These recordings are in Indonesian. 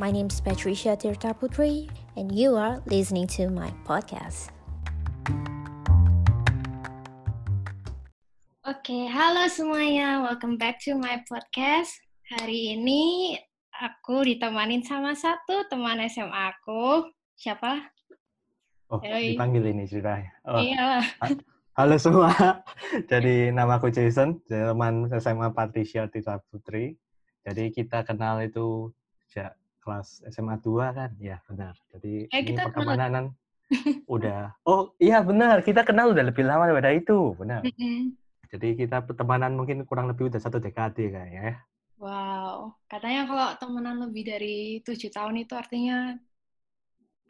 My name is Patricia Tirta Putri, and you are listening to my podcast. Oke, halo semuanya. Welcome back to my podcast. Hari ini aku ditemanin sama satu teman SMA aku. Siapa? Oh, Yoi. dipanggil ini ceritanya. Oh. Iya. Halo semua. Jadi nama aku Jason, teman SMA Patricia Tita Putri. Jadi kita kenal itu sejak kelas SMA 2 kan? Ya, benar. Jadi eh, ini pertemanan udah. Oh, iya benar. Kita kenal udah lebih lama daripada itu. Benar. Mm -hmm. Jadi kita pertemanan mungkin kurang lebih udah satu dekade kayaknya ya. Wow. Katanya kalau temenan lebih dari tujuh tahun itu artinya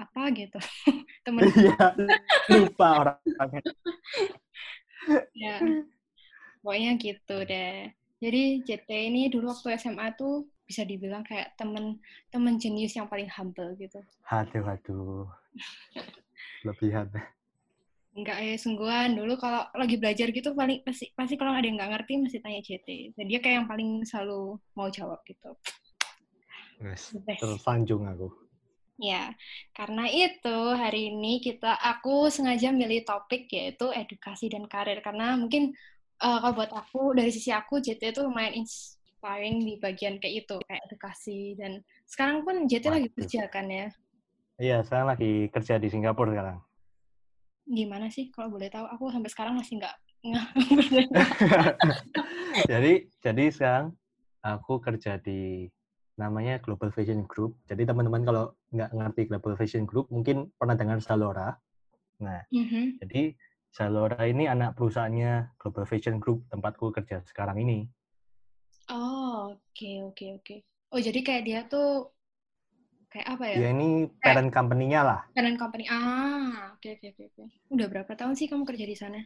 apa gitu temen iya lupa orang ya pokoknya gitu deh jadi JT ini dulu waktu SMA tuh bisa dibilang kayak temen temen jenius yang paling humble gitu. Aduh aduh lebihan Enggak ya sungguhan. Dulu kalau lagi belajar gitu paling pasti pasti kalau ada yang nggak ngerti mesti tanya JT dan dia kayak yang paling selalu mau jawab gitu. Yes, tersanjung aku. Ya, karena itu hari ini kita aku sengaja milih topik yaitu edukasi dan karir. Karena mungkin uh, kalau buat aku dari sisi aku JT itu lumayan inspiring di bagian kayak itu kayak edukasi dan sekarang pun JT Waduh. lagi kerja kan ya? Iya, sekarang lagi kerja di Singapura sekarang. Gimana sih kalau boleh tahu? Aku sampai sekarang masih nggak jadi jadi sekarang aku kerja di namanya Global Vision Group. Jadi teman-teman kalau nggak ngerti Global Vision Group, mungkin pernah dengar Zalora. Nah, mm-hmm. jadi Zalora ini anak perusahaannya Global Vision Group, tempatku kerja sekarang ini. Oh, oke, okay, oke, okay, oke. Okay. Oh, jadi kayak dia tuh kayak apa ya? Dia ini parent company-nya lah. Parent company. Ah, oke, okay, oke, okay, oke. Okay. Udah berapa tahun sih kamu kerja di sana?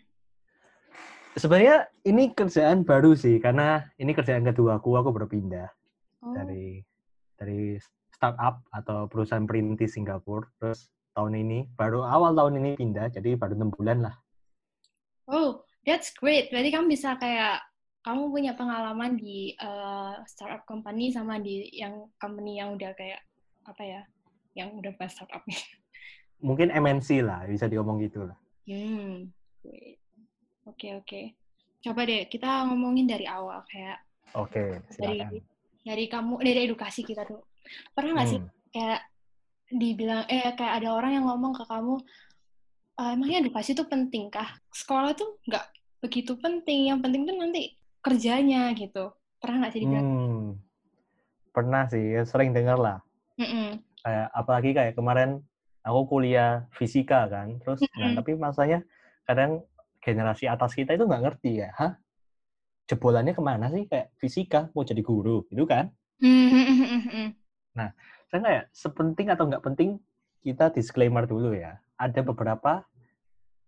Sebenarnya ini kerjaan baru sih, karena ini kerjaan kedua aku, aku berpindah oh. dari dari startup atau perusahaan perintis Singapura. Terus tahun ini baru awal tahun ini pindah, jadi baru enam bulan lah. Oh, that's great. Berarti kamu bisa kayak kamu punya pengalaman di uh, startup company sama di yang company yang udah kayak apa ya, yang udah pas startup Mungkin MNC lah, bisa diomong gitu lah. Hmm. Oke okay, oke. Okay. Coba deh kita ngomongin dari awal kayak. Oke, okay, silakan. Dari dari kamu dari edukasi kita tuh pernah nggak hmm. sih kayak dibilang eh kayak ada orang yang ngomong ke kamu e, emangnya edukasi itu penting kah sekolah tuh nggak begitu penting yang penting tuh nanti kerjanya gitu. Pernah nggak sih dibilang? Hmm. pernah sih sering dengar lah. Mm -mm. kayak apalagi kayak kemarin aku kuliah fisika kan terus mm -mm. nah tapi masanya kadang generasi atas kita itu nggak ngerti ya hah? Jebolannya ke mana sih kayak fisika? Mau jadi guru? Gitu kan? Nah saya kayak sepenting atau nggak penting kita disclaimer dulu ya. Ada beberapa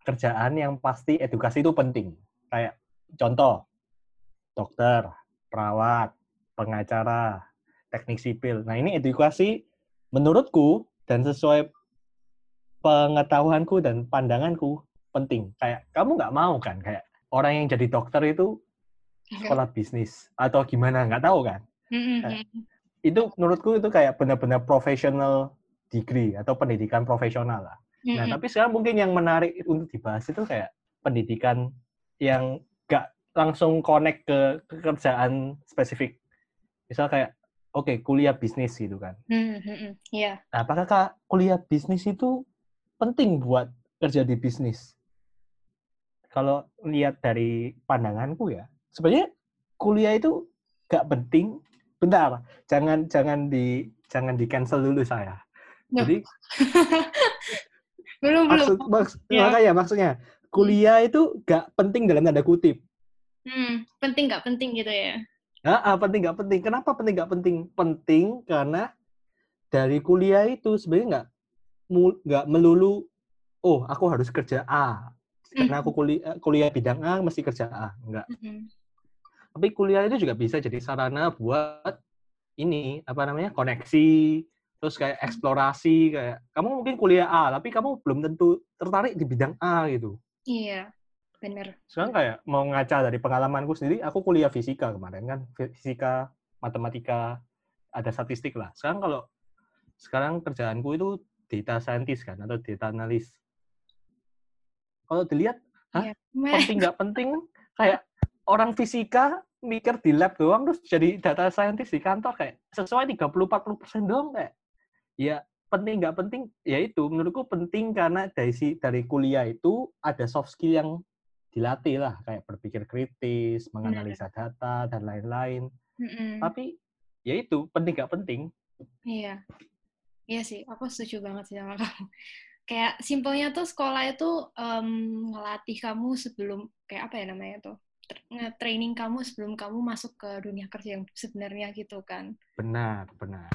kerjaan yang pasti edukasi itu penting. Kayak contoh dokter perawat pengacara teknik sipil. Nah ini edukasi menurutku dan sesuai pengetahuanku dan pandanganku penting. Kayak kamu nggak mau kan? Kayak orang yang jadi dokter itu sekolah bisnis atau gimana? Nggak tahu kan? Nah, itu menurutku itu kayak benar-benar professional degree atau pendidikan profesional lah. Nah tapi sekarang mungkin yang menarik untuk dibahas itu kayak pendidikan yang nggak langsung connect ke pekerjaan spesifik misal kayak oke okay, kuliah bisnis gitu kan Iya. Yeah. Nah, apakah kak, kuliah bisnis itu penting buat kerja di bisnis kalau lihat dari pandanganku ya sebenarnya kuliah itu gak penting. Bentar, jangan jangan di jangan di cancel dulu saya. No. Jadi belum maksud, belum. Maks, ya. makanya maksudnya kuliah itu gak penting dalam tanda kutip. Hmm, penting gak penting gitu ya? Ah, ah, penting gak penting. Kenapa penting gak penting? Penting karena dari kuliah itu sebenarnya nggak nggak melulu oh aku harus kerja A karena aku kuliah kuliah bidang A mesti kerja A enggak. Mm -hmm. Tapi kuliah itu juga bisa jadi sarana buat ini apa namanya koneksi, terus kayak eksplorasi kayak kamu mungkin kuliah A tapi kamu belum tentu tertarik di bidang A gitu. Iya, benar. Sekarang kayak mau ngaca dari pengalamanku sendiri, aku kuliah fisika kemarin kan, fisika, matematika, ada statistik lah. Sekarang kalau sekarang kerjaanku itu data scientist kan atau data analis. Kalau dilihat, hah, ya, penting nggak penting? Kayak orang fisika mikir di lab doang terus jadi data scientist di kantor kayak sesuai 30-40 persen doang kayak ya penting nggak penting ya itu menurutku penting karena dari si dari kuliah itu ada soft skill yang dilatih lah kayak berpikir kritis menganalisa data dan lain-lain. Mm -hmm. tapi ya itu penting nggak penting. Iya. Iya sih aku setuju banget sih sama kamu. Kayak simpelnya tuh sekolah itu um, ngelatih kamu sebelum kayak apa ya namanya tuh training kamu sebelum kamu masuk ke dunia kerja yang sebenarnya gitu kan. Benar benar.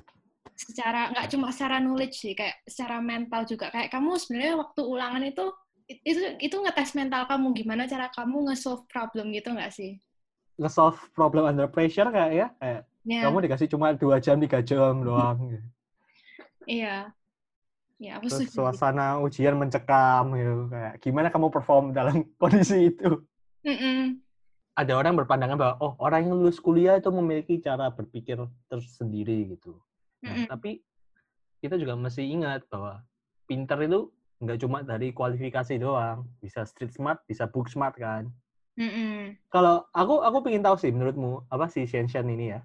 Secara nggak cuma secara knowledge sih kayak secara mental juga. Kayak kamu sebenarnya waktu ulangan itu itu itu ngetes mental kamu gimana cara kamu nge-solve problem gitu nggak sih nge-solve problem under pressure kayak ya kayak yeah. kamu dikasih cuma dua jam tiga jam doang gitu. iya ya aku Terus suasana ujian mencekam gitu kayak gimana kamu perform dalam kondisi itu mm -mm. ada orang berpandangan bahwa oh orang yang lulus kuliah itu memiliki cara berpikir tersendiri gitu Nah, mm -hmm. tapi kita juga mesti ingat bahwa pinter itu nggak cuma dari kualifikasi doang, bisa street smart, bisa book smart kan. Mm -hmm. Kalau aku aku pengen tahu sih menurutmu apa sih Shenshan ini ya?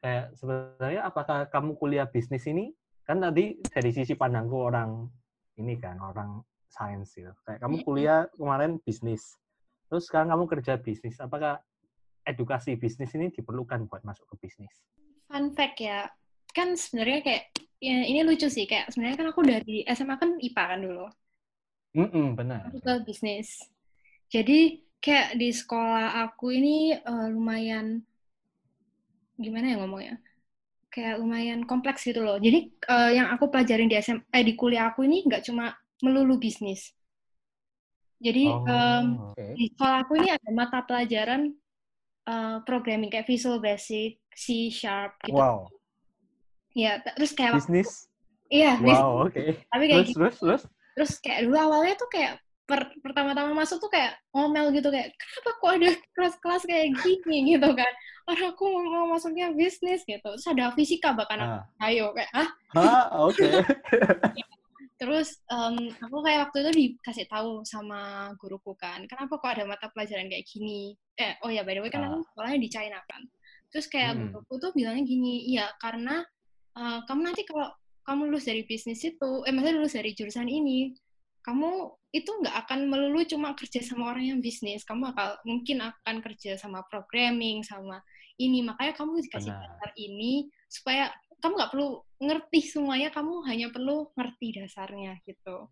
Kayak sebenarnya apakah kamu kuliah bisnis ini kan tadi dari sisi pandangku orang ini kan orang sains gitu. Kayak kamu kuliah kemarin bisnis, terus sekarang kamu kerja bisnis. Apakah edukasi bisnis ini diperlukan buat masuk ke bisnis? Fun fact ya, kan sebenarnya kayak ya ini lucu sih kayak sebenarnya kan aku dari SMA kan IPA kan dulu. Mm -mm, benar. Aku ke bisnis. Jadi kayak di sekolah aku ini uh, lumayan gimana ya ngomongnya? Kayak lumayan kompleks gitu loh. Jadi uh, yang aku pelajarin di SMA eh, di kuliah aku ini nggak cuma melulu bisnis. Jadi oh, um, okay. di sekolah aku ini ada mata pelajaran uh, programming kayak Visual Basic, C Sharp gitu. Wow Iya, terus kayak bisnis. Iya, wow, oke. Okay. Tapi kayak terus, gitu. terus, terus. Terus kayak dulu awalnya tuh kayak per, pertama-tama masuk tuh kayak ngomel gitu kayak kenapa kok ada kelas-kelas kayak gini gitu kan. Orang aku mau masuknya bisnis gitu. Terus ada fisika bahkan ah. ayo kayak ah. Ah, oke. Okay. Terus um, aku kayak waktu itu dikasih tahu sama guruku kan, kenapa kok ada mata pelajaran kayak gini? Eh, oh ya by the way kan ah. aku sekolahnya di China kan. Terus kayak hmm. guruku tuh bilangnya gini, iya karena uh, kamu nanti kalau kamu lulus dari bisnis itu, eh maksudnya lulus dari jurusan ini, kamu itu nggak akan melulu cuma kerja sama orang yang bisnis, kamu akan mungkin akan kerja sama programming, sama ini, makanya kamu dikasih dasar ini supaya kamu nggak perlu ngerti semuanya, kamu hanya perlu ngerti dasarnya gitu.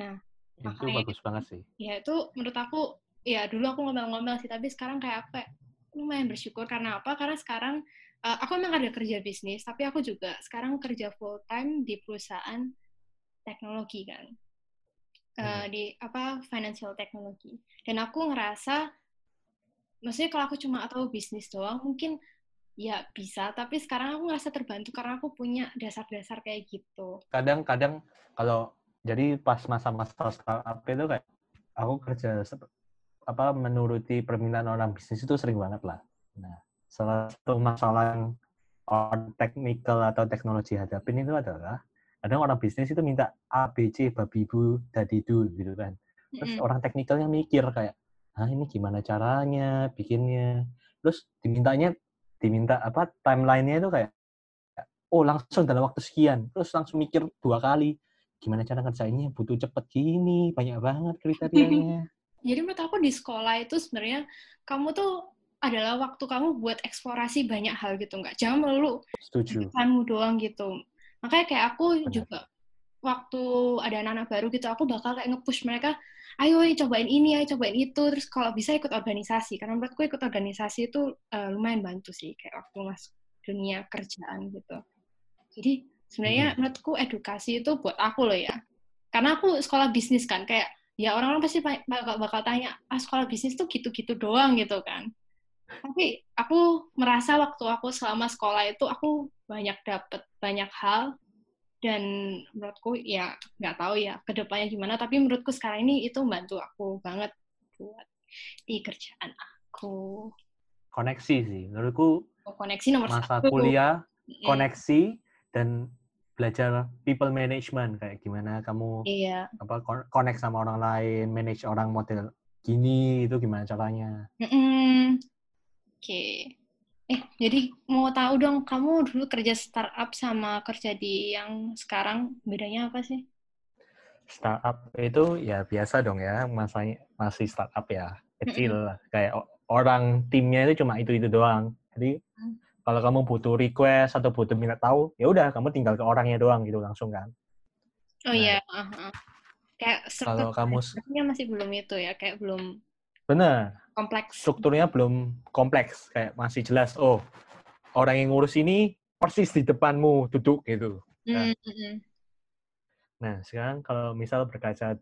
Nah, itu makanya, bagus banget sih. Ya itu menurut aku, ya dulu aku ngomel-ngomel sih, tapi sekarang kayak apa? Lumayan bersyukur karena apa? Karena sekarang uh, aku memang ada kerja bisnis, tapi aku juga sekarang kerja full time di perusahaan teknologi kan, uh, di apa financial technology. Dan aku ngerasa, maksudnya kalau aku cuma tahu bisnis doang, mungkin ya bisa, tapi sekarang aku ngerasa terbantu karena aku punya dasar-dasar kayak gitu. Kadang-kadang kalau jadi pas masa-masa startup itu kayak aku kerja apa menuruti permintaan orang bisnis itu sering banget lah. Nah, salah satu masalah yang orang teknikal atau teknologi hadapin itu adalah kadang orang bisnis itu minta A, B, C, babi, bu, dadidu gitu kan. Terus mm -hmm. orang teknikalnya mikir kayak, ah ini gimana caranya bikinnya. Terus dimintanya, diminta apa timelinenya itu kayak, oh langsung dalam waktu sekian. Terus langsung mikir dua kali, gimana cara ngerjainnya, butuh cepet gini, banyak banget kriterianya. Jadi menurut aku di sekolah itu sebenarnya kamu tuh adalah waktu kamu buat eksplorasi banyak hal gitu nggak? Jangan melulu kamu doang gitu. Makanya kayak aku Benar. juga waktu ada anak-anak baru gitu aku bakal kayak nge-push mereka ayo cobain ini ayo cobain itu. Terus kalau bisa ikut organisasi karena menurutku ikut organisasi itu uh, lumayan bantu sih kayak waktu masuk dunia kerjaan gitu. Jadi sebenarnya hmm. menurutku edukasi itu buat aku loh ya. Karena aku sekolah bisnis kan kayak ya orang-orang pasti bakal, bakal tanya ah sekolah bisnis tuh gitu-gitu doang gitu kan tapi aku merasa waktu aku selama sekolah itu aku banyak dapet banyak hal dan menurutku ya nggak tahu ya ke depannya gimana tapi menurutku sekarang ini itu membantu aku banget buat di kerjaan aku koneksi sih menurutku oh, koneksi nomor masa satu. kuliah koneksi dan belajar people management kayak gimana kamu iya. apa connect sama orang lain, manage orang model gini itu gimana caranya? Mm -mm. Oke. Okay. Eh, jadi mau tahu dong kamu dulu kerja startup sama kerja di yang sekarang bedanya apa sih? Startup itu ya biasa dong ya, masanya masih startup ya, kecil mm kayak orang timnya itu cuma itu itu doang. Jadi mm kalau kamu butuh request atau butuh minta tahu, ya udah kamu tinggal ke orangnya doang gitu langsung kan. Oh iya, nah, uh-huh. kayak kalau kamu masih belum itu ya, kayak belum benar kompleks. Strukturnya belum kompleks, kayak masih jelas. Oh, orang yang ngurus ini persis di depanmu duduk gitu. Nah, mm-hmm. nah sekarang kalau misal berkaca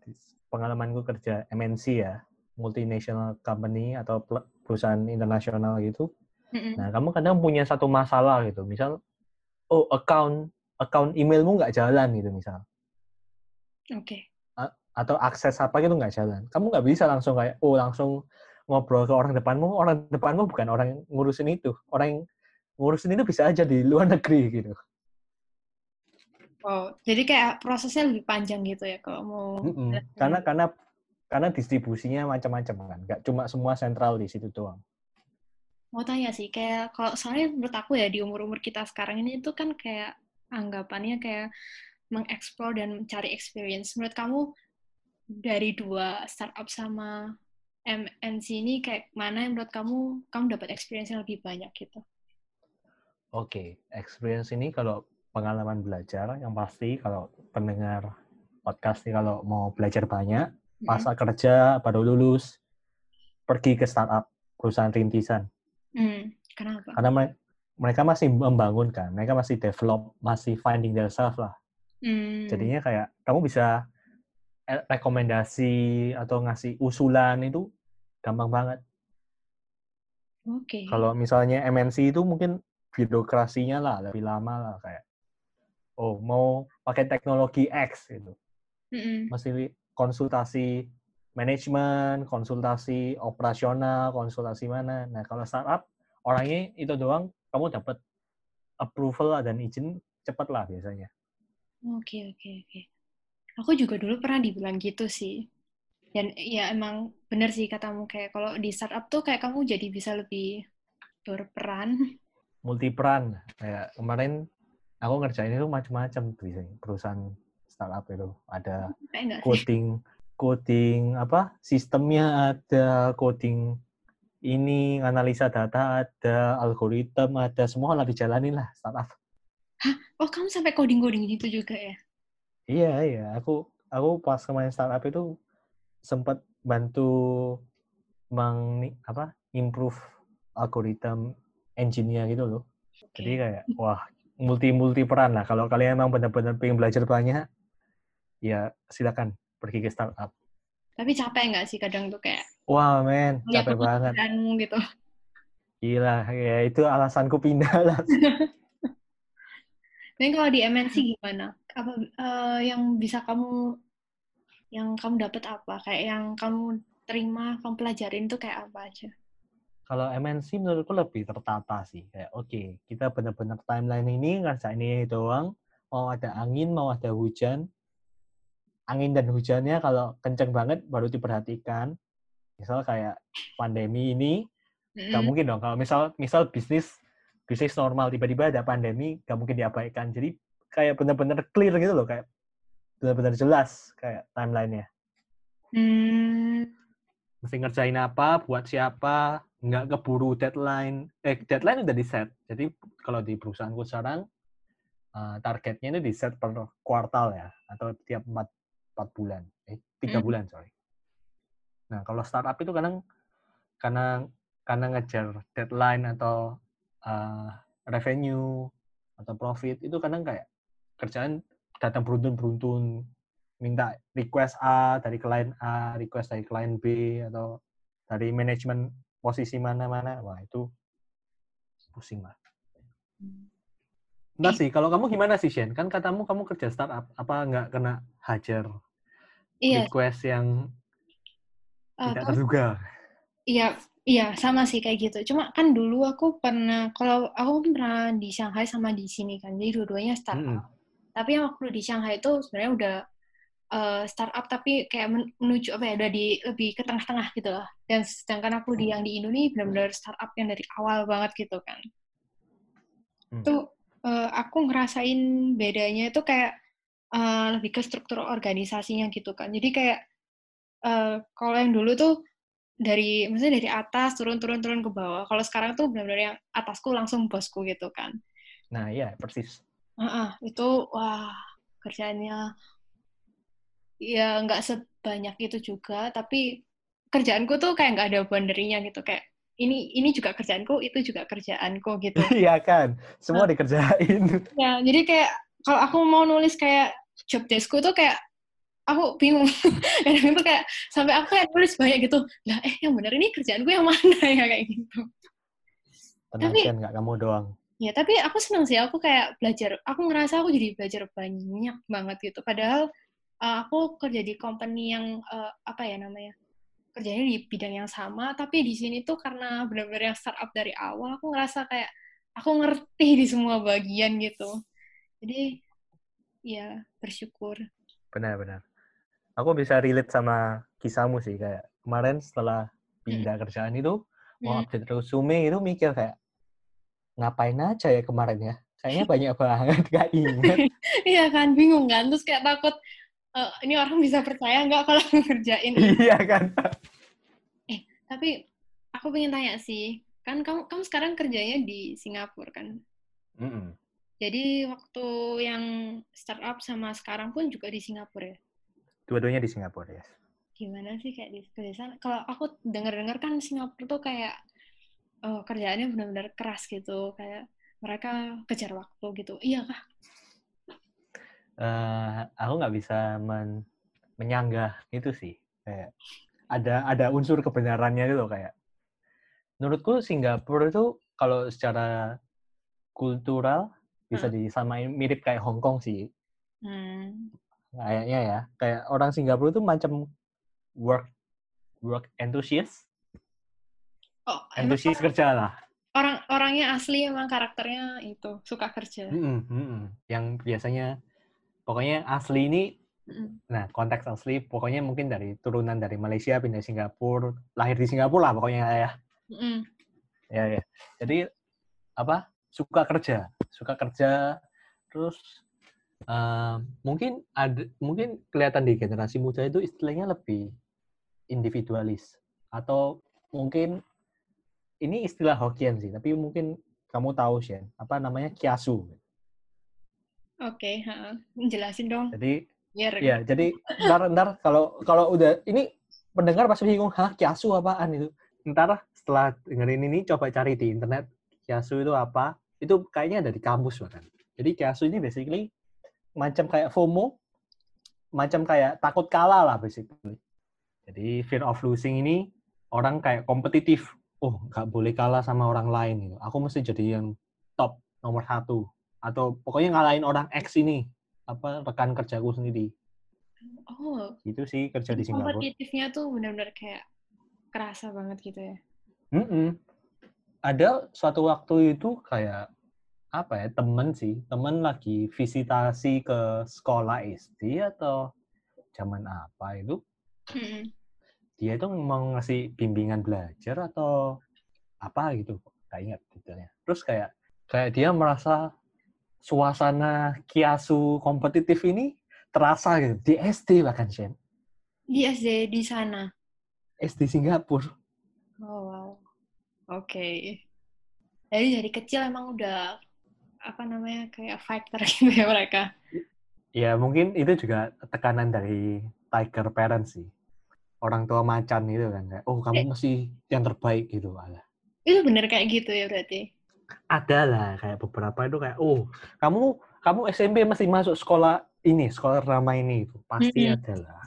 pengalamanku kerja MNC ya, multinational company atau perusahaan internasional gitu, Nah, kamu kadang punya satu masalah gitu. Misal, oh account account emailmu nggak jalan gitu misal. Oke. Okay. Atau akses apa gitu nggak jalan. Kamu nggak bisa langsung kayak, oh langsung ngobrol ke orang depanmu. Orang depanmu bukan orang yang ngurusin itu. Orang yang ngurusin itu bisa aja di luar negeri gitu. Oh, jadi kayak prosesnya lebih panjang gitu ya kalau mau. Mm -mm. Karena karena karena distribusinya macam-macam kan, nggak cuma semua sentral di situ doang mau tanya sih kayak kalau soalnya menurut aku ya di umur umur kita sekarang ini itu kan kayak anggapannya kayak mengeksplor dan mencari experience menurut kamu dari dua startup sama MNC ini kayak mana yang menurut kamu kamu dapat experience yang lebih banyak gitu Oke, okay. experience ini kalau pengalaman belajar yang pasti kalau pendengar podcast ini kalau mau belajar banyak, masa hmm. kerja baru lulus, pergi ke startup perusahaan rintisan. Hmm, kenapa? Karena mereka masih membangun kan, mereka masih develop, masih finding themselves lah. Hmm. Jadinya kayak kamu bisa rekomendasi atau ngasih usulan itu gampang banget. Oke. Okay. Kalau misalnya MNC itu mungkin birokrasinya lah lebih lama lah kayak oh mau pakai teknologi X gitu. Mm -hmm. Masih konsultasi manajemen, konsultasi operasional, konsultasi mana. Nah, kalau startup, orangnya itu doang, kamu dapat approval dan izin cepat lah biasanya. Oke, oke, oke. Aku juga dulu pernah dibilang gitu sih. Dan ya emang bener sih katamu, kayak kalau di startup tuh kayak kamu jadi bisa lebih berperan. Multi peran. Kayak kemarin aku ngerjain itu macam-macam perusahaan startup itu. Ada coding, coding apa sistemnya ada coding ini analisa data ada algoritma ada semua lah dijalanin lah startup. Hah? Oh kamu sampai coding coding gitu juga ya? Iya iya aku aku pas kemarin startup itu sempat bantu meng apa improve algoritma engineer gitu loh. Okay. Jadi kayak wah multi multi peran lah. Kalau kalian emang benar-benar pengen belajar banyak, ya silakan pergi ke startup. Tapi capek nggak sih kadang tuh kayak Wah men, capek banget. gitu. Gila, ya itu alasanku pindah lah. Tapi kalau di MNC gimana? Apa uh, yang bisa kamu yang kamu dapat apa? Kayak yang kamu terima, kamu pelajarin tuh kayak apa aja? Kalau MNC menurutku lebih tertata sih. Kayak oke, okay, kita benar-benar timeline ini ngerjain ini doang. Mau ada angin, mau ada hujan, angin dan hujannya kalau kenceng banget baru diperhatikan. Misal kayak pandemi ini, nggak mm-hmm. mungkin dong. Kalau misal misal bisnis bisnis normal tiba-tiba ada pandemi, nggak mungkin diabaikan. Jadi kayak benar-benar clear gitu loh, kayak benar-benar jelas kayak timelinenya. Hmm. Mesti ngerjain apa, buat siapa, nggak keburu deadline. Eh, deadline udah di set. Jadi kalau di perusahaanku sekarang, uh, targetnya itu di set per kuartal ya, atau tiap empat empat bulan, eh tiga hmm. bulan sorry. Nah kalau startup itu kadang karena karena ngejar deadline atau uh, revenue atau profit itu kadang kayak kerjaan datang beruntun-beruntun minta request A dari klien A, request dari klien B atau dari manajemen posisi mana-mana, wah itu pusing lah. Enggak sih, kalau kamu gimana sih, Shen? Kan katamu kamu kerja startup, apa nggak kena hajar iya. request yang uh, tidak terduga? Iya, iya sama sih kayak gitu. Cuma kan dulu aku pernah, kalau aku pernah di Shanghai sama di sini kan, jadi dua-duanya startup. Mm -hmm. Tapi yang waktu di Shanghai itu sebenarnya udah uh, startup tapi kayak menuju apa ya udah di lebih ke tengah-tengah gitu lah. Dan sedangkan aku di yang di Indo nih benar-benar startup yang dari awal banget gitu kan. Hmm. Itu uh, aku ngerasain bedanya itu kayak uh, lebih ke struktur organisasinya gitu kan. Jadi kayak uh, kalau yang dulu tuh dari maksudnya dari atas turun turun turun ke bawah. Kalau sekarang tuh benar-benar yang atasku langsung bosku gitu kan. Nah iya persis. Uh -uh, itu wah kerjanya ya nggak sebanyak itu juga, tapi kerjaanku tuh kayak nggak ada boundary-nya gitu kayak ini ini juga kerjaanku, itu juga kerjaanku gitu. Iya kan, semua nah, dikerjain. Ya, jadi kayak kalau aku mau nulis kayak job deskku tuh kayak aku bingung. Kadang itu kayak sampai aku kayak nulis banyak gitu lah eh yang benar ini kerjaan gue yang mana? Ya kayak gitu. Tapi nggak kamu doang ya tapi aku seneng sih aku kayak belajar aku ngerasa aku jadi belajar banyak banget gitu. Padahal uh, aku kerja di company yang uh, apa ya namanya kerjanya di bidang yang sama tapi di sini tuh karena benar-benar yang startup dari awal aku ngerasa kayak aku ngerti di semua bagian gitu. Jadi ya bersyukur. Benar-benar aku bisa relate sama kisahmu sih kayak kemarin setelah pindah hmm. kerjaan itu mau update resume itu mikir kayak ngapain aja ya kemarin ya kayaknya banyak banget gak ingat iya kan bingung kan terus kayak takut uh, ini orang bisa percaya nggak kalau ngerjain iya kan eh tapi aku pengen tanya sih kan kamu kamu sekarang kerjanya di Singapura kan mm -mm. jadi waktu yang startup sama sekarang pun juga di Singapura ya Dua-duanya di Singapura, ya. Yes. Gimana sih kayak di sana? Kalau aku dengar-dengar kan Singapura tuh kayak oh, kerjaannya benar-benar keras gitu, kayak mereka kejar waktu gitu. Iya kah? Uh, aku nggak bisa men menyanggah itu sih. Kayak ada ada unsur kebenarannya gitu kayak. Menurutku Singapura itu kalau secara kultural bisa hmm. disamain mirip kayak Hong Kong sih. Hmm kayaknya ya kayak orang Singapura itu macam work work enthusiast oh enthusiast kerja lah. orang orangnya asli emang karakternya itu suka kerja. Mm -mm, mm -mm. yang biasanya pokoknya asli ini mm nah konteks asli pokoknya mungkin dari turunan dari Malaysia pindah Singapura lahir di Singapura lah pokoknya ya mm ya ya. Jadi apa suka kerja suka kerja terus uh, mungkin ada mungkin kelihatan di generasi muda itu istilahnya lebih individualis atau mungkin ini istilah Hokkien sih tapi mungkin kamu tahu sih apa namanya kiasu Oke, okay, jelasin dong. Jadi, Biar. ya, jadi ntar, ntar kalau kalau udah ini pendengar pasti bingung, hah kiasu apaan itu? Ntar setelah dengerin ini coba cari di internet kiasu itu apa? Itu kayaknya ada di kampus bahkan. Jadi kiasu ini basically macam kayak FOMO, macam kayak takut kalah lah basically. Jadi fear of losing ini orang kayak kompetitif. Oh, nggak boleh kalah sama orang lain gitu. Aku mesti jadi yang top nomor satu atau pokoknya ngalahin orang X ini apa rekan kerjaku sendiri. Oh. Itu sih kerja di Singapura. Kompetitifnya tuh benar-benar kayak kerasa banget gitu ya. Mm -mm. Ada suatu waktu itu kayak apa ya temen sih temen lagi visitasi ke sekolah SD atau zaman apa itu hmm. Dia itu mau ngasih bimbingan belajar atau apa gitu nggak ingat detailnya terus kayak kayak dia merasa suasana kiasu kompetitif ini terasa gitu di SD bahkan Shen di SD di sana SD Singapura oh wow oke okay. jadi dari kecil emang udah apa namanya kayak fighter gitu ya mereka. Ya mungkin itu juga tekanan dari tiger parents sih. Orang tua macan itu kan kayak, oh kamu eh. mesti yang terbaik gitu lah. Itu bener kayak gitu ya berarti? Ada lah kayak beberapa itu kayak, oh kamu kamu SMP masih masuk sekolah ini, sekolah ramah ini itu pasti mm -hmm. ada lah.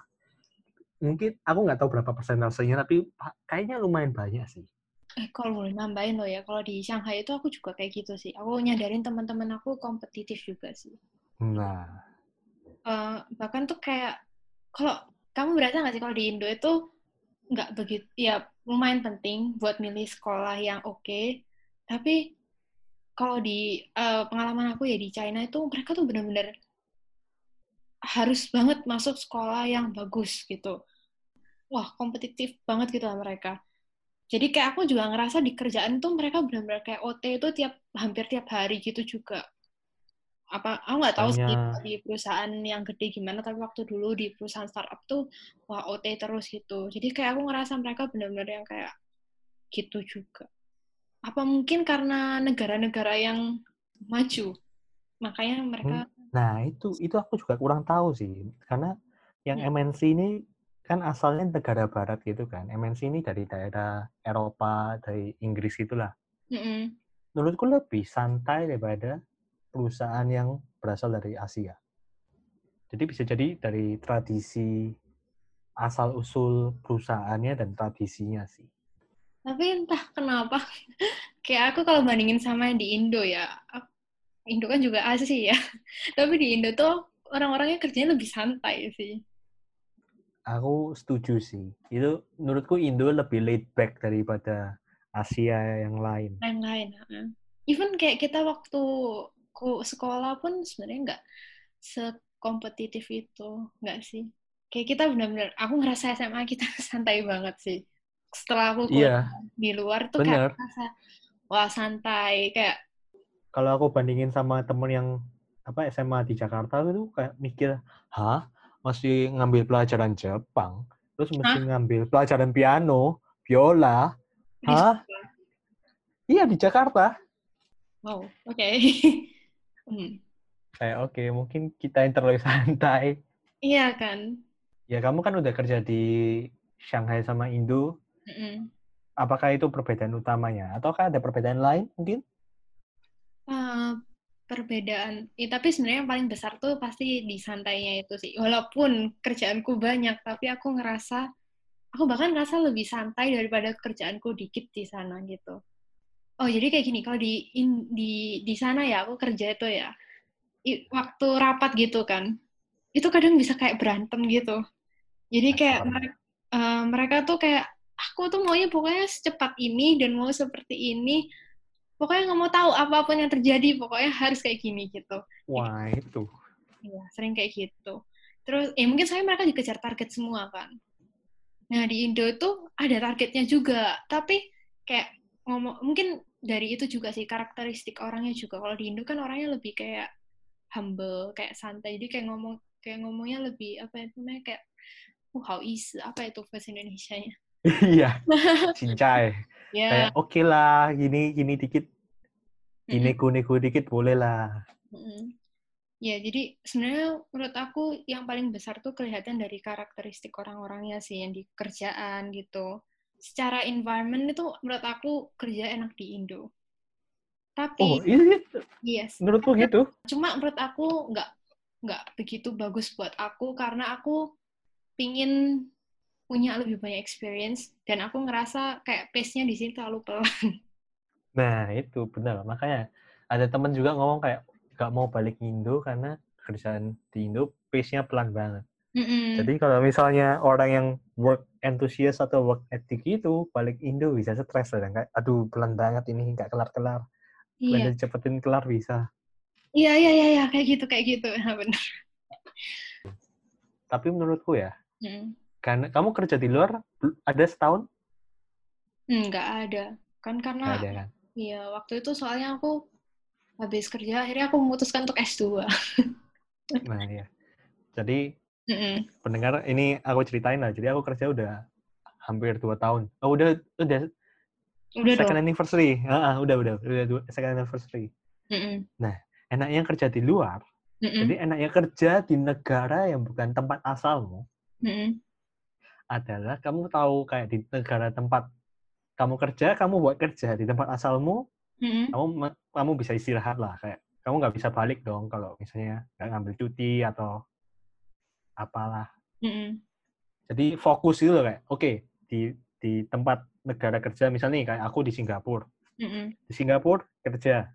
Mungkin aku nggak tahu berapa persentasenya tapi kayaknya lumayan banyak sih. Eh, kalau boleh nambahin loh ya, kalau di Shanghai itu aku juga kayak gitu sih. Aku nyadarin teman-teman aku kompetitif juga sih. Nah. Uh, bahkan tuh kayak, kalau kamu berasa nggak sih kalau di Indo itu nggak begitu, ya lumayan penting buat milih sekolah yang oke, okay, tapi kalau di uh, pengalaman aku ya di China itu mereka tuh benar-benar harus banget masuk sekolah yang bagus gitu. Wah, kompetitif banget gitu lah mereka. Jadi kayak aku juga ngerasa di kerjaan tuh mereka benar-benar kayak OT itu tiap hampir tiap hari gitu juga. Apa aku nggak tahu sih di perusahaan yang gede gimana, tapi waktu dulu di perusahaan startup tuh wah OT terus gitu. Jadi kayak aku ngerasa mereka benar-benar yang kayak gitu juga. Apa mungkin karena negara-negara yang maju, makanya mereka. Nah, itu itu aku juga kurang tahu sih. Karena yang hmm. MNC ini kan asalnya negara barat gitu kan. MNC ini dari daerah Eropa, dari Inggris gitulah. Hmm. Menurutku lebih santai daripada perusahaan yang berasal dari Asia. Jadi bisa jadi dari tradisi asal usul perusahaannya dan tradisinya sih. Tapi entah kenapa, kayak aku kalau bandingin sama di Indo ya, Indo kan juga Asia ya. Tapi di Indo tuh orang-orangnya kerjanya lebih santai sih. Aku setuju sih. Itu menurutku Indo lebih laid back daripada Asia yang lain. Yang lain. Even kayak kita waktu sekolah pun sebenarnya nggak sekompetitif itu, nggak sih? Kayak kita benar-benar, aku ngerasa SMA kita santai banget sih. Setelah aku yeah. di luar tuh Bener. kayak ngerasa, wah santai. Kayak kalau aku bandingin sama temen yang apa SMA di Jakarta itu kayak mikir, hah masih ngambil pelajaran Jepang, terus mesti hah? ngambil pelajaran piano, biola, hah? Iya di Jakarta. Wow, oke. Okay. hmm. Kayak oke, okay, mungkin kita yang terlalu santai. Iya kan. Ya kamu kan udah kerja di Shanghai sama Indo. Mm -mm. Apakah itu perbedaan utamanya? Ataukah ada perbedaan lain mungkin? Uh, perbedaan, ya, tapi sebenarnya yang paling besar tuh pasti di santainya itu sih. Walaupun kerjaanku banyak, tapi aku ngerasa, aku bahkan ngerasa lebih santai daripada kerjaanku dikit di sana gitu. Oh jadi kayak gini, kalau di in, di di sana ya aku kerja itu ya, i, waktu rapat gitu kan, itu kadang bisa kayak berantem gitu. Jadi kayak mereka, uh, mereka tuh kayak aku tuh maunya pokoknya secepat ini dan mau seperti ini pokoknya nggak mau tahu apa pun yang terjadi pokoknya harus kayak gini gitu. Wah itu. Iya sering kayak gitu. Terus eh mungkin saya mereka dikejar target semua kan. Nah di Indo itu ada targetnya juga tapi kayak ngomong mungkin dari itu juga sih karakteristik orangnya juga. Kalau di Indo kan orangnya lebih kayak humble kayak santai. Jadi kayak ngomong kayak ngomongnya lebih apa itu namanya kayak oh how is apa itu bahasa Indonesia nya iya. Cincai yeah. kayak oke okay lah gini gini dikit. Gini nego dikit boleh lah. Mm-hmm. ya jadi sebenarnya menurut aku yang paling besar tuh kelihatan dari karakteristik orang-orangnya sih yang di kerjaan gitu secara environment itu menurut aku kerja enak di Indo tapi oh iya yes menurutku gitu cuma menurut aku nggak nggak begitu bagus buat aku karena aku pingin punya lebih banyak experience dan aku ngerasa kayak pace-nya di sini terlalu pelan. Nah, itu benar. Makanya ada teman juga ngomong kayak gak mau balik Indo karena kerjaan di Indo pace-nya pelan banget. Mm-hmm. Jadi kalau misalnya orang yang work enthusiast atau work ethic itu balik Indo bisa stres dan kayak aduh pelan banget ini nggak kelar-kelar. Iya. cepetin kelar bisa. Iya iya iya ya, kayak gitu kayak gitu ya benar. Tapi menurutku ya, mm. Karena kamu kerja di luar ada setahun? Enggak ada. Kan karena ada, kan? Iya, waktu itu soalnya aku habis kerja akhirnya aku memutuskan untuk S2. nah, iya. Jadi mm -mm. pendengar ini aku ceritain lah. Jadi aku kerja udah hampir dua tahun. Oh, udah udah udah second dong. anniversary. Ah, ah, udah udah udah dua, second anniversary. Mm -mm. Nah, enaknya kerja di luar. Mm -mm. Jadi enaknya kerja di negara yang bukan tempat asalmu. Mm -mm adalah kamu tahu kayak di negara tempat kamu kerja, kamu buat kerja di tempat asalmu, mm-hmm. kamu kamu bisa istirahat lah kayak kamu nggak bisa balik dong kalau misalnya nggak ngambil cuti atau apalah. Mm-hmm. Jadi fokus itu kayak oke okay, di di tempat negara kerja misalnya kayak aku di Singapura. Mm-hmm. Di Singapura kerja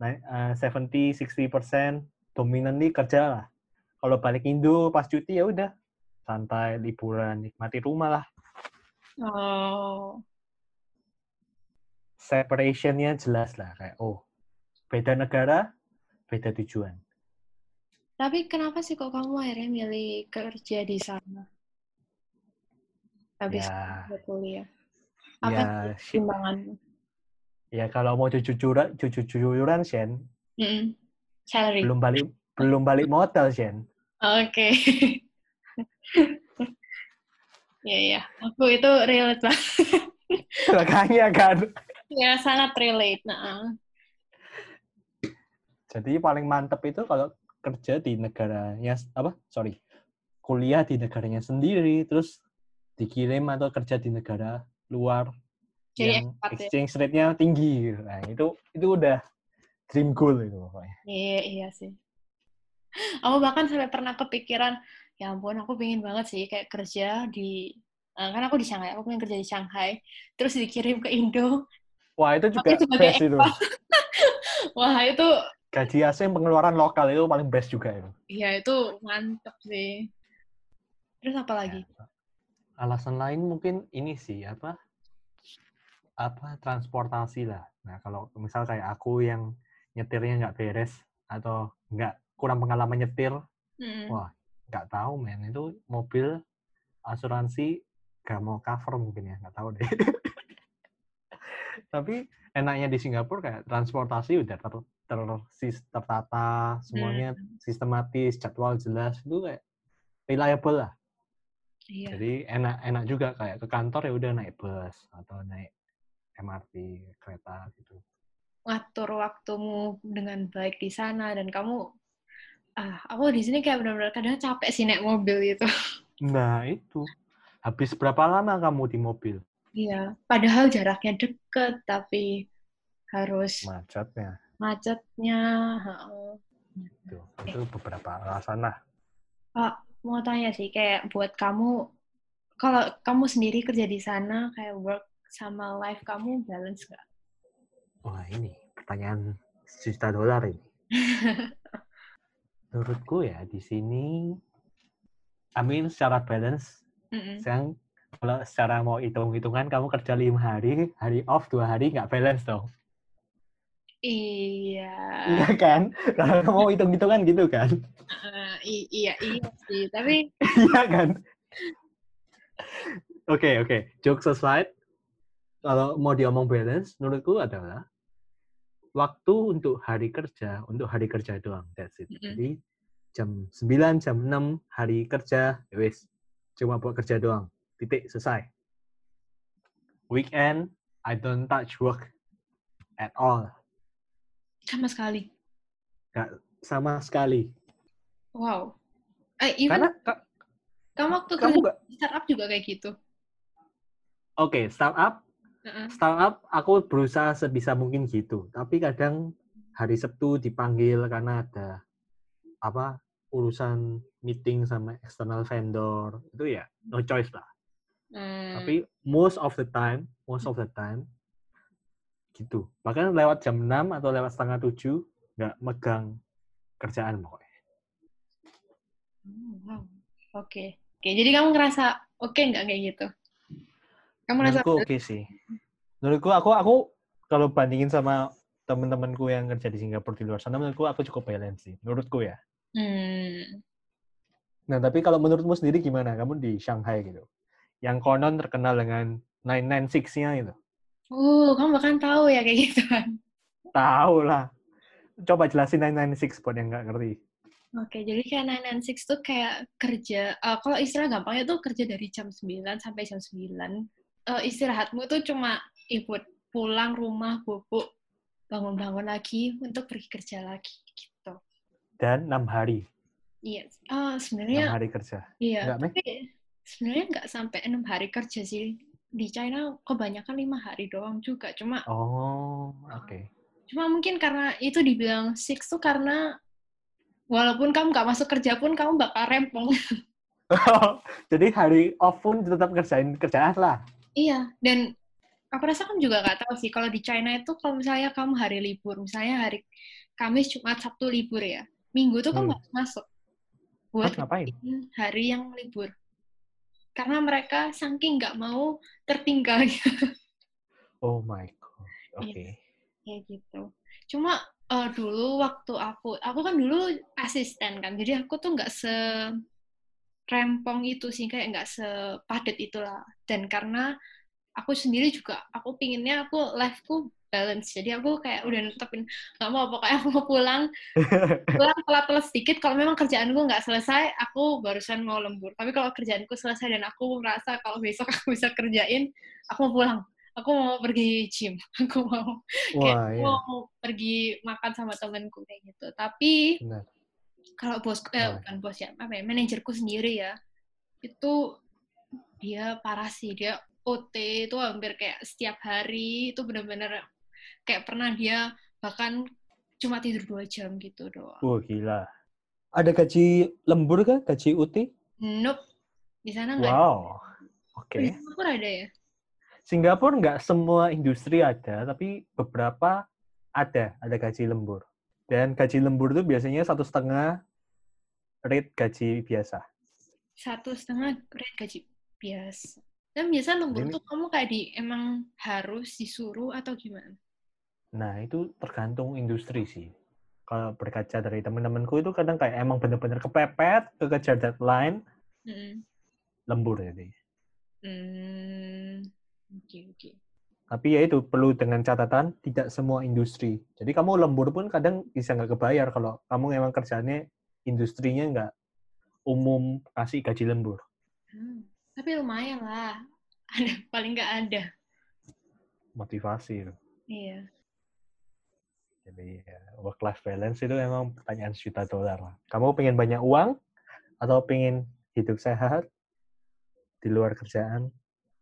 nah, uh, 70 60 persen dominantly kerja lah. Kalau balik Indo pas cuti ya udah santai, liburan, nikmati rumah lah. Oh. Separationnya jelas lah kayak oh beda negara, beda tujuan. Tapi kenapa sih kok kamu akhirnya milih kerja di sana? Habis ya, kuliah. Apa ya, pertimbanganmu? Ya kalau mau jujur-jujuran, jujur-jujuran, Shen. Mm -mm. Salary. Belum balik belum balik modal, Shen. Oke. Okay. ya ya, aku itu relate banget. Makanya kan. Ya sangat relate. Nah. Jadi paling mantep itu kalau kerja di negaranya apa? Sorry, kuliah di negaranya sendiri, terus dikirim atau kerja di negara luar Jadi yang ya? exchange rate-nya tinggi. Nah itu itu udah dream goal itu pokoknya. Iya iya sih aku bahkan sampai pernah kepikiran ya ampun aku pengen banget sih kayak kerja di uh, kan aku di Shanghai aku pengen kerja di Shanghai terus dikirim ke Indo wah itu juga best itu wah itu gaji asing pengeluaran lokal itu paling best juga itu. Iya itu mantep sih. Terus apa lagi? Ya, alasan lain mungkin ini sih apa? Apa? Transportasi lah. Nah kalau misal kayak aku yang nyetirnya nggak beres atau nggak kurang pengalaman nyetir, hmm. wah nggak tahu men. Itu mobil asuransi gak mau cover mungkin ya nggak tahu deh. Tapi enaknya di Singapura kayak transportasi udah ter, ter, tertata semuanya hmm. sistematis jadwal jelas itu kayak reliable lah. Iya. Jadi enak-enak juga kayak ke kantor ya udah naik bus atau naik MRT kereta gitu. Ngatur waktumu dengan baik di sana dan kamu ah aku di sini kayak benar-benar kadang capek sih naik mobil gitu. Nah itu habis berapa lama kamu di mobil? Iya, padahal jaraknya deket tapi harus macetnya. Macetnya. Itu, itu beberapa alasan lah. Pak, mau tanya sih, kayak buat kamu, kalau kamu sendiri kerja di sana, kayak work sama life kamu balance nggak? Wah ini pertanyaan juta dolar ini. menurutku ya di sini Amin secara balance mm-hmm. sekarang kalau secara mau hitung-hitungan kamu kerja lima hari hari off dua hari nggak balance dong iya iya kan kalau mau hitung-hitungan gitu kan uh, iya iya sih tapi iya kan oke okay, oke okay. jokes aside kalau mau diomong balance menurutku adalah waktu untuk hari kerja, untuk hari kerja doang. That's it. Mm -hmm. Jadi jam 9, jam 6 hari kerja, ya wis. Cuma buat kerja doang. Titik, selesai. Weekend, I don't touch work at all. Sama sekali? Gak sama sekali. Wow. Eh, even Karena, kamu waktu kamu gak, startup juga kayak gitu? Oke, okay, startup uh Startup aku berusaha sebisa mungkin gitu, tapi kadang hari Sabtu dipanggil karena ada apa urusan meeting sama external vendor itu ya no choice lah. Hmm. Tapi most of the time, most of the time gitu. Bahkan lewat jam 6 atau lewat setengah 7 nggak megang kerjaan pokoknya. Oh, wow. Oke. Okay. Oke, jadi kamu ngerasa oke okay nggak kayak gitu? Kamu rasa oke okay sih. Menurutku aku aku kalau bandingin sama temen-temenku yang kerja di Singapura di luar sana, menurutku aku cukup balance sih. Menurutku ya. Hmm. Nah, tapi kalau menurutmu sendiri gimana? Kamu di Shanghai gitu. Yang konon terkenal dengan 996-nya itu. Oh, kamu bahkan tahu ya kayak gitu kan? Tahu lah. Coba jelasin 996 buat yang nggak ngerti. Oke, jadi kayak 996 tuh kayak kerja, uh, kalau istilah gampangnya tuh kerja dari jam 9 sampai jam 9 uh, istirahatmu tuh cuma ikut pulang rumah bubuk bangun-bangun lagi untuk pergi kerja lagi gitu. Dan enam hari. Iya, uh, sebenarnya. Enam hari kerja. Iya, Enggak, tapi sebenarnya nggak sampai enam hari kerja sih. Di China kebanyakan lima hari doang juga, cuma. Oh, oke. Okay. Cuma mungkin karena itu dibilang six tuh karena walaupun kamu nggak masuk kerja pun kamu bakal rempong. jadi hari off pun tetap kerjain kerjaan lah. Iya, dan aku rasa kamu juga nggak tahu sih kalau di China itu kalau misalnya kamu hari libur, misalnya hari Kamis, Jumat, Sabtu libur ya, Minggu tuh kamu hmm. harus masuk buat ngapain? hari yang libur. Karena mereka saking nggak mau tertinggal. oh my god, oke. Okay. Ya, ya gitu. Cuma uh, dulu waktu aku, aku kan dulu asisten kan, jadi aku tuh nggak se rempong itu sih, kayak nggak sepadat itulah. Dan karena aku sendiri juga, aku pinginnya aku life-ku balance. Jadi aku kayak udah netepin nggak mau pokoknya aku mau pulang pulang telat-telat sedikit. Kalau memang kerjaanku nggak selesai, aku barusan mau lembur. Tapi kalau kerjaanku selesai dan aku merasa kalau besok aku bisa kerjain, aku mau pulang. Aku mau pergi gym. Aku mau kayak iya. mau pergi makan sama temenku kayak gitu. Tapi Benar. kalau bos eh, bukan bos ya, apa ya, manajerku sendiri ya, itu dia parah sih dia OT itu hampir kayak setiap hari itu benar-benar kayak pernah dia bahkan cuma tidur dua jam gitu doang. Wah, gila. Ada gaji lembur kah? Gaji UT? Nope. Di sana nggak Wow. Oke. Okay. Di Singapura ada ya? Singapura nggak semua industri ada, tapi beberapa ada, ada gaji lembur. Dan gaji lembur itu biasanya satu setengah rate gaji biasa. Satu setengah rate gaji biasa. Dan biasa lembur Ini... tuh kamu kayak di emang harus disuruh atau gimana? Nah, itu tergantung industri sih. Kalau berkaca dari teman-temanku itu kadang kayak emang bener-bener kepepet, kekejar deadline, mm. lembur jadi. Mm. Oke, okay, oke. Okay. Tapi ya itu perlu dengan catatan tidak semua industri. Jadi kamu lembur pun kadang bisa nggak kebayar kalau kamu emang kerjanya industrinya nggak umum kasih gaji lembur. Hmm. Tapi lumayan lah. Ada paling nggak ada. Motivasi. Iya. Jadi ya, work life balance itu memang pertanyaan juta dolar lah. Kamu pengen banyak uang atau pengen hidup sehat di luar kerjaan?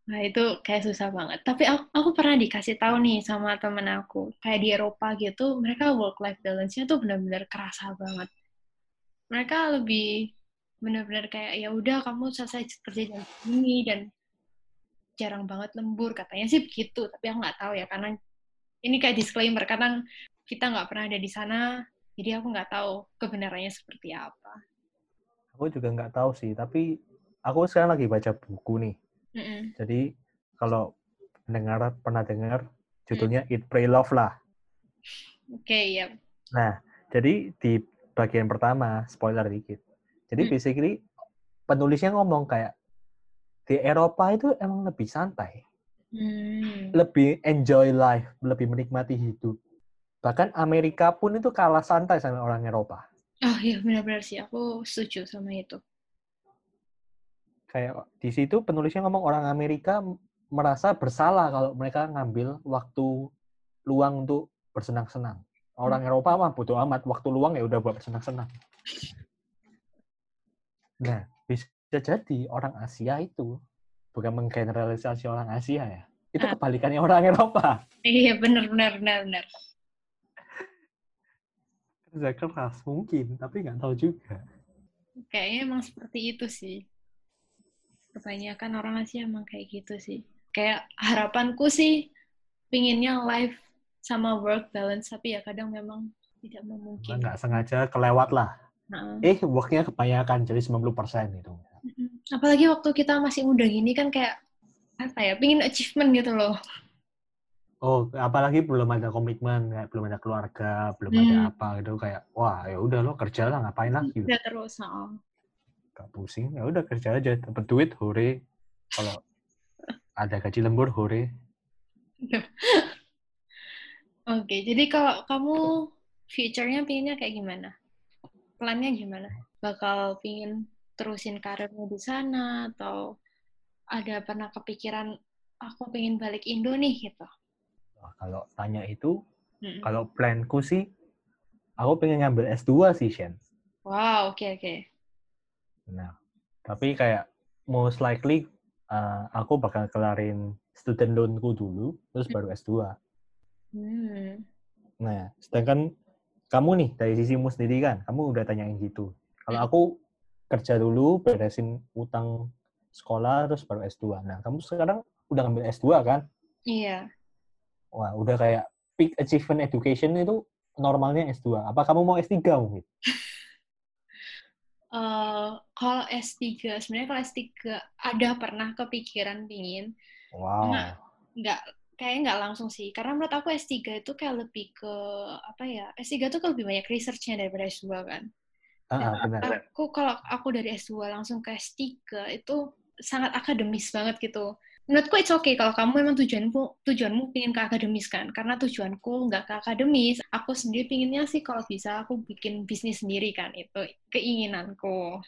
Nah itu kayak susah banget. Tapi aku, aku pernah dikasih tahu nih sama temen aku, kayak di Eropa gitu, mereka work life balance-nya tuh benar-benar kerasa banget. Mereka lebih benar-benar kayak ya udah kamu selesai kerja jam ini dan jarang banget lembur katanya sih begitu tapi aku nggak tahu ya karena ini kayak disclaimer karena kita nggak pernah ada di sana, jadi aku nggak tahu kebenarannya seperti apa. Aku juga nggak tahu sih, tapi aku sekarang lagi baca buku nih. Mm -mm. Jadi kalau dengar pernah dengar judulnya mm. Eat Pray Love lah. Oke, okay, ya. Nah, jadi di bagian pertama, spoiler dikit. Jadi mm. basically penulisnya ngomong kayak di Eropa itu emang lebih santai. Mm. Lebih enjoy life, lebih menikmati hidup bahkan Amerika pun itu kalah santai sama orang Eropa. Oh iya benar-benar sih aku setuju sama itu. Kayak di situ penulisnya ngomong orang Amerika merasa bersalah kalau mereka ngambil waktu luang untuk bersenang-senang. Orang hmm. Eropa mah butuh amat waktu luang ya udah buat bersenang-senang. Nah, bisa jadi orang Asia itu bukan menggeneralisasi orang Asia ya. Itu ah. kebalikannya orang Eropa. Iya, benar benar benar benar kerja keras mungkin tapi nggak tahu juga. Kayaknya emang seperti itu sih. Kebanyakan orang Asia emang kayak gitu sih. Kayak harapanku sih pinginnya life sama work balance tapi ya kadang memang tidak memungkinkan. Nggak sengaja kelewat lah. Nah. eh worknya kebanyakan jadi 90% itu apalagi waktu kita masih muda gini kan kayak apa ya pingin achievement gitu loh Oh, apalagi belum ada komitmen, kayak belum ada keluarga, belum hmm. ada apa gitu kayak wah ya udah lo kerja lah ngapain lagi? Udah terus, oh. Gak pusing, ya udah kerja aja, dapat duit hore. Kalau ada gaji lembur hore. Oke, jadi kalau kamu future-nya pinginnya kayak gimana? Plannya gimana? Bakal pingin terusin karirmu di sana atau ada pernah kepikiran aku pengen balik Indo nih gitu? Kalau tanya itu, hmm. kalau planku sih, aku pengen ngambil S2 sih, Shen. Wow, oke okay, oke. Okay. Nah, tapi kayak most likely uh, aku bakal kelarin student loanku dulu, terus hmm. baru S2. Hmm. Nah, sedangkan kamu nih, dari sisimu sendiri kan, kamu udah tanyain gitu. Kalau hmm. aku kerja dulu, beresin utang sekolah, terus baru S2. Nah, kamu sekarang udah ngambil S2 kan? Iya wah udah kayak peak achievement education itu normalnya S2. Apa kamu mau S3 mungkin? Uh, kalau S3, sebenarnya kalau S3 ada pernah kepikiran pingin. Wow. Nah, nggak kayaknya nggak langsung sih. Karena menurut aku S3 itu kayak lebih ke, apa ya, S3 itu lebih banyak research-nya daripada S2 kan. Ah benar. Aku, kalau aku dari S2 langsung ke S3, itu sangat akademis banget gitu. Menurutku it's okay kalau kamu memang tujuanmu tujuanmu ingin ke akademis kan, karena tujuanku nggak ke akademis. Aku sendiri pinginnya sih kalau bisa aku bikin bisnis sendiri kan, itu keinginanku.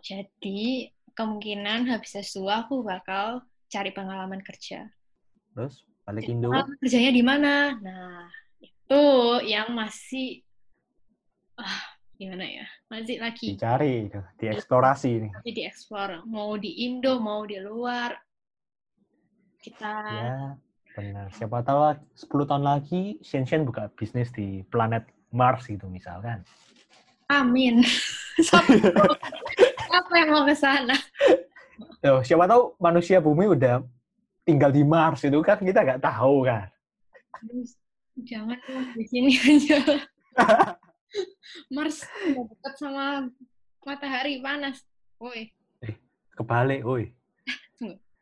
Jadi kemungkinan habis S2 aku bakal cari pengalaman kerja. Terus balik Indo? Kerjanya di mana? Nah, itu yang masih ah, gimana ya? Masih lagi dicari, dieksplorasi nih. Masih dieksplor, mau di Indo, mau di luar. Kita Ya, benar. Siapa tahu 10 tahun lagi Shenzhen buka bisnis di planet Mars gitu misalkan. Amin. Apa yang mau ke sana? Tuh, siapa tahu manusia bumi udah tinggal di Mars itu kan kita nggak tahu kan. Jangan di sini aja. Mars dekat sama matahari panas. Woi. Eh, kebalik, woi.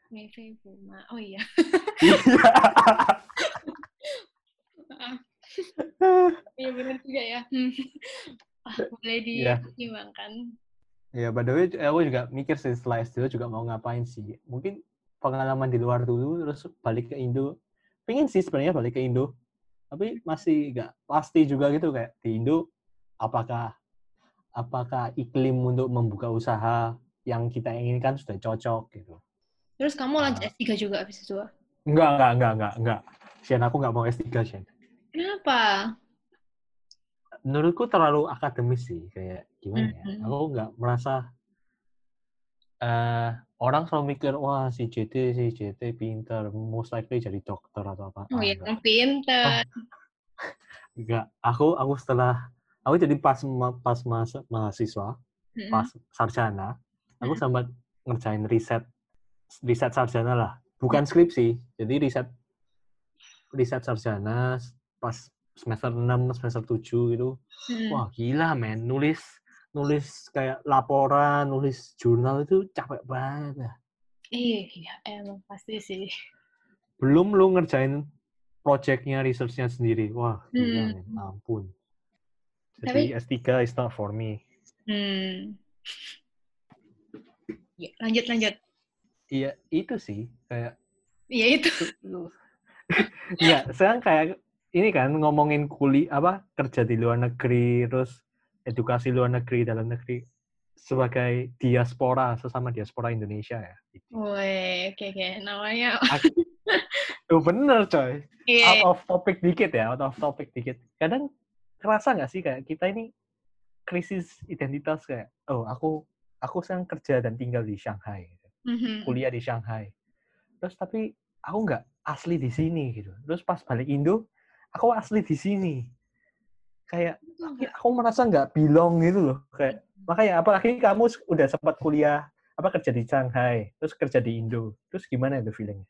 Mei Buma. Oh iya. Iya benar juga ya. ah, boleh iya. dipertimbangkan. Ya, by the way, aku juga mikir sih setelah S2 juga mau ngapain sih. Mungkin pengalaman di luar dulu, terus balik ke Indo. Pengen sih sebenarnya balik ke Indo. Tapi masih nggak pasti juga gitu kayak di Indo apakah apakah iklim untuk membuka usaha yang kita inginkan sudah cocok gitu. Terus kamu lanjut nah. S3 juga habis itu? Enggak, enggak, enggak, enggak, enggak. Sian, aku enggak mau S3, Sian. Kenapa? menurutku terlalu akademis sih kayak gimana ya mm-hmm. aku nggak merasa uh, orang selalu mikir wah si JT si JT pinter most likely jadi dokter atau apa oh iya pinter oh. enggak aku aku setelah aku jadi pas pas mahasiswa mm-hmm. pas sarjana aku mm-hmm. sempat ngerjain riset riset sarjana lah bukan skripsi jadi riset riset sarjana pas semester 6, semester 7 gitu. Hmm. Wah, gila men, nulis nulis kayak laporan, nulis jurnal itu capek banget ya. Iya, emang pasti sih. Belum lu ngerjain projectnya, researchnya sendiri. Wah, gila hmm. men, ampun. Jadi Tapi, S3 is not for me. Hmm. Ya, lanjut, lanjut. Iya, itu sih. Kayak... Iya, itu. Iya, sekarang kayak ini kan ngomongin kuliah apa kerja di luar negeri terus edukasi luar negeri dalam negeri sebagai diaspora sesama diaspora Indonesia ya. Woi, oke oke namanya. Tuh bener coy. Yeah. Out of topic dikit ya, out of topic dikit. Kadang kerasa nggak sih kayak kita ini krisis identitas kayak, oh aku aku sekarang kerja dan tinggal di Shanghai, mm-hmm. kuliah di Shanghai. Terus tapi aku nggak asli di sini gitu. Terus pas balik Indo, aku asli di sini. Kayak aku merasa nggak belong gitu loh. Kayak makanya apalagi kamu udah sempat kuliah apa kerja di Shanghai terus kerja di Indo terus gimana itu feelingnya?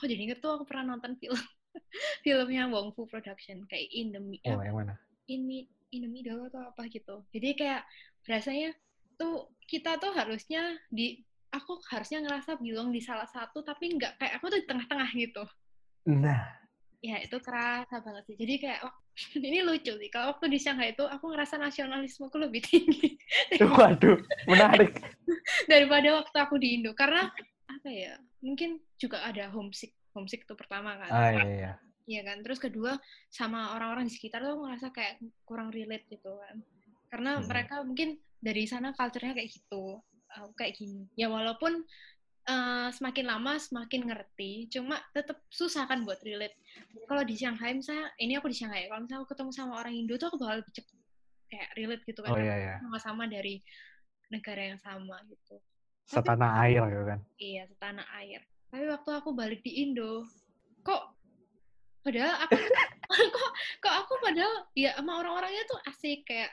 Aku jadi inget tuh aku pernah nonton film filmnya Wong Fu Production kayak In the oh yang mana? In, in the Middle atau apa gitu. Jadi kayak rasanya tuh kita tuh harusnya di aku harusnya ngerasa belong di salah satu tapi nggak kayak aku tuh di tengah-tengah gitu. Nah. Ya itu kerasa banget sih. Jadi kayak oh, ini lucu sih. Kalau waktu di Shanghai itu aku ngerasa nasionalismeku lebih tinggi. Waduh menarik. Daripada waktu aku di Indo. Karena apa ya mungkin juga ada homesick homesick itu pertama kan. Ah, iya, iya. Iya kan? Terus kedua sama orang-orang di sekitar tuh ngerasa kayak kurang relate gitu kan. Karena hmm. mereka mungkin dari sana culture-nya kayak gitu uh, kayak gini ya walaupun uh, semakin lama semakin ngerti, cuma tetap susah kan buat relate. Kalau di Shanghai misalnya, ini aku di Shanghai, kalau misalnya aku ketemu sama orang Indo tuh aku bakal lebih cepet kayak relate gitu kan. Oh, iya, iya. Sama-sama dari negara yang sama gitu. Setanah Tapi, air gitu kan. Iya, setanah air. Tapi waktu aku balik di Indo, kok padahal aku kok kok aku padahal ya sama orang-orangnya tuh asik kayak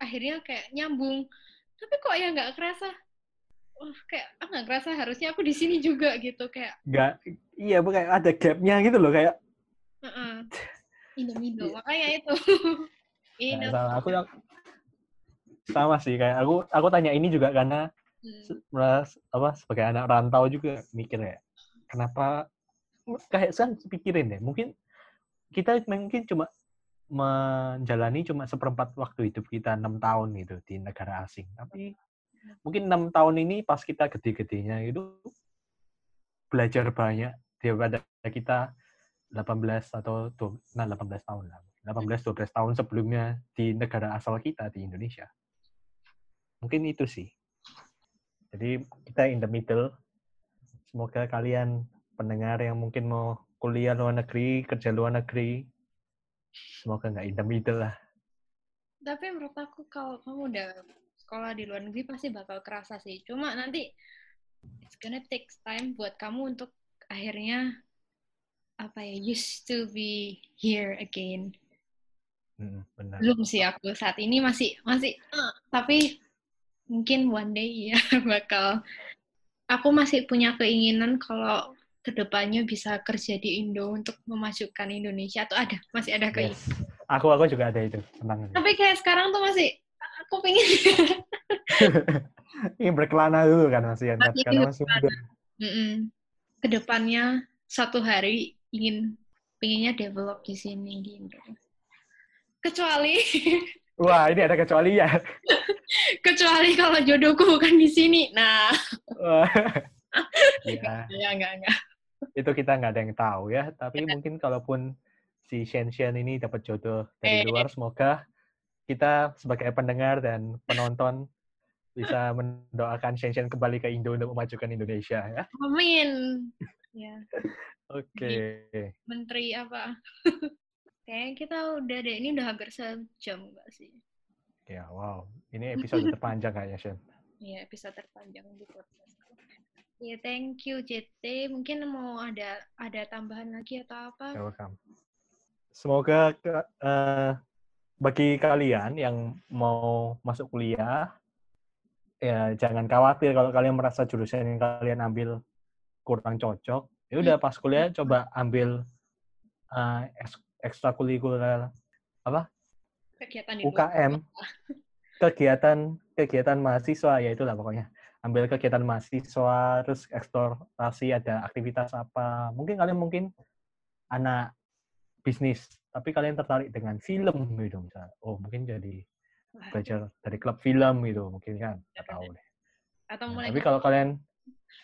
akhirnya kayak nyambung. Tapi kok ya nggak kerasa wah kayak ah nggak ngerasa harusnya aku di sini juga gitu kayak nggak iya bu kayak ada gapnya gitu loh kayak uh -uh. Indo makanya itu Indo nah, aku yang sama sih kayak aku aku tanya ini juga karena hmm. meras apa sebagai anak rantau juga mikir ya kenapa kayak saya pikirin deh, mungkin kita mungkin cuma menjalani cuma seperempat waktu hidup kita enam tahun gitu di negara asing. Tapi mungkin enam tahun ini pas kita gede-gedenya itu belajar banyak daripada kita 18 atau nah 18 tahun lah. 18 12 tahun sebelumnya di negara asal kita di Indonesia. Mungkin itu sih. Jadi kita in the middle. Semoga kalian pendengar yang mungkin mau kuliah luar negeri, kerja luar negeri, semoga nggak in the middle lah. Tapi menurut aku kalau kamu udah sekolah di luar negeri pasti bakal kerasa sih. Cuma nanti it's gonna take time buat kamu untuk akhirnya apa ya used to be here again. Hmm, benar. Belum sih aku saat ini masih masih uh, tapi mungkin one day ya bakal aku masih punya keinginan kalau ke depannya bisa kerja di Indo untuk memajukan Indonesia atau ada masih ada keinginan. Yes. Aku aku juga ada itu tenang. Tapi kayak sekarang tuh masih aku pengen ini berkelana dulu kan masih ya karena masih muda. Mm -mm. Ke depannya satu hari ingin pengennya develop di sini Indo. Kecuali Wah, ini ada kecuali ya. Kecuali kalau jodohku bukan di sini. Nah. ya. ya, enggak, enggak. Itu kita nggak ada yang tahu ya. Tapi ya. mungkin kalaupun si Shen Shen ini dapat jodoh dari eh. luar, semoga kita sebagai pendengar dan penonton bisa mendoakan Shen Shen kembali ke Indo untuk memajukan Indonesia ya. Amin. Ya. Oke. Okay. Menteri apa? Kayaknya kita udah deh, ini udah hampir sejam nggak sih? Ya, wow. Ini episode terpanjang kayaknya, Shen. Iya, episode terpanjang di podcast. Ya, thank you JT. Mungkin mau ada ada tambahan lagi atau apa? Welcome. Semoga ke, uh, bagi kalian yang mau masuk kuliah, ya jangan khawatir kalau kalian merasa jurusan yang kalian ambil kurang cocok. Ya udah pas kuliah coba ambil uh, ekstrakurikuler apa? Kegiatan UKM. Kegiatan kegiatan mahasiswa ya itulah pokoknya. Ambil kegiatan mahasiswa terus eksplorasi ada aktivitas apa. Mungkin kalian mungkin anak bisnis tapi kalian tertarik dengan film gitu misalnya. Oh, mungkin jadi belajar dari klub film gitu mungkin kan nggak tahu deh atau nah, mulai nah, tapi kalau kalian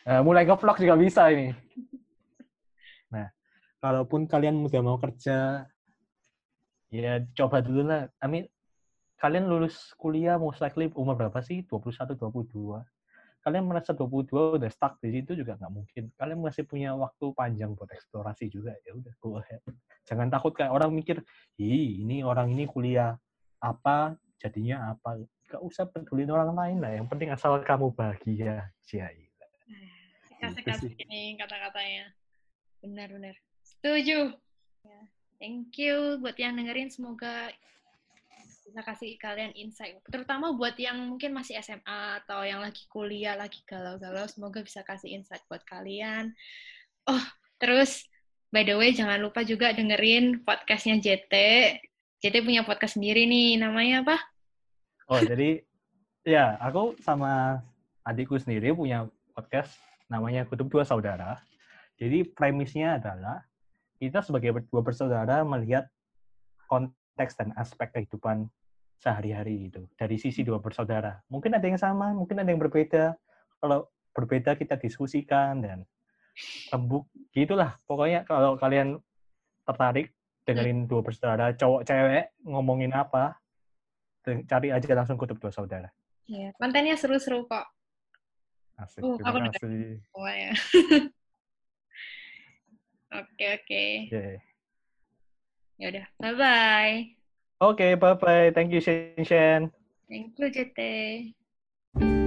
uh, mulai vlog juga bisa ini nah kalaupun kalian udah mau kerja ya coba dulu lah. I mean, kalian lulus kuliah most likely umur berapa sih? 21, 22. Kalian merasa 22 udah stuck di situ juga nggak mungkin. Kalian masih punya waktu panjang buat eksplorasi juga. Ya udah, go ahead. Jangan takut kayak orang mikir, ih ini orang ini kuliah apa, jadinya apa. Gak usah peduli orang lain lah. Yang penting asal kamu bahagia. Ya, Kasih-kasih ini kata-katanya. Benar-benar. Setuju. Ya. Thank you buat yang dengerin. Semoga bisa kasih kalian insight. Terutama buat yang mungkin masih SMA atau yang lagi kuliah, lagi galau-galau. Semoga bisa kasih insight buat kalian. Oh, terus by the way jangan lupa juga dengerin podcastnya JT. JT punya podcast sendiri nih. Namanya apa? Oh, jadi ya aku sama adikku sendiri punya podcast namanya Kutub Dua Saudara. Jadi premisnya adalah kita sebagai dua bersaudara melihat konteks dan aspek kehidupan sehari-hari itu dari sisi dua bersaudara. Mungkin ada yang sama, mungkin ada yang berbeda. Kalau berbeda kita diskusikan dan tembuk gitulah. Pokoknya kalau kalian tertarik dengerin dua bersaudara cowok cewek ngomongin apa, cari aja langsung kutub dua saudara. Iya, kontennya seru-seru kok. Asik, uh, terima kasih. Oh, ya. Oke, oke. Ya udah, bye-bye. Okay, bye-bye. Thank you, Shen Shen. Thank you, JT.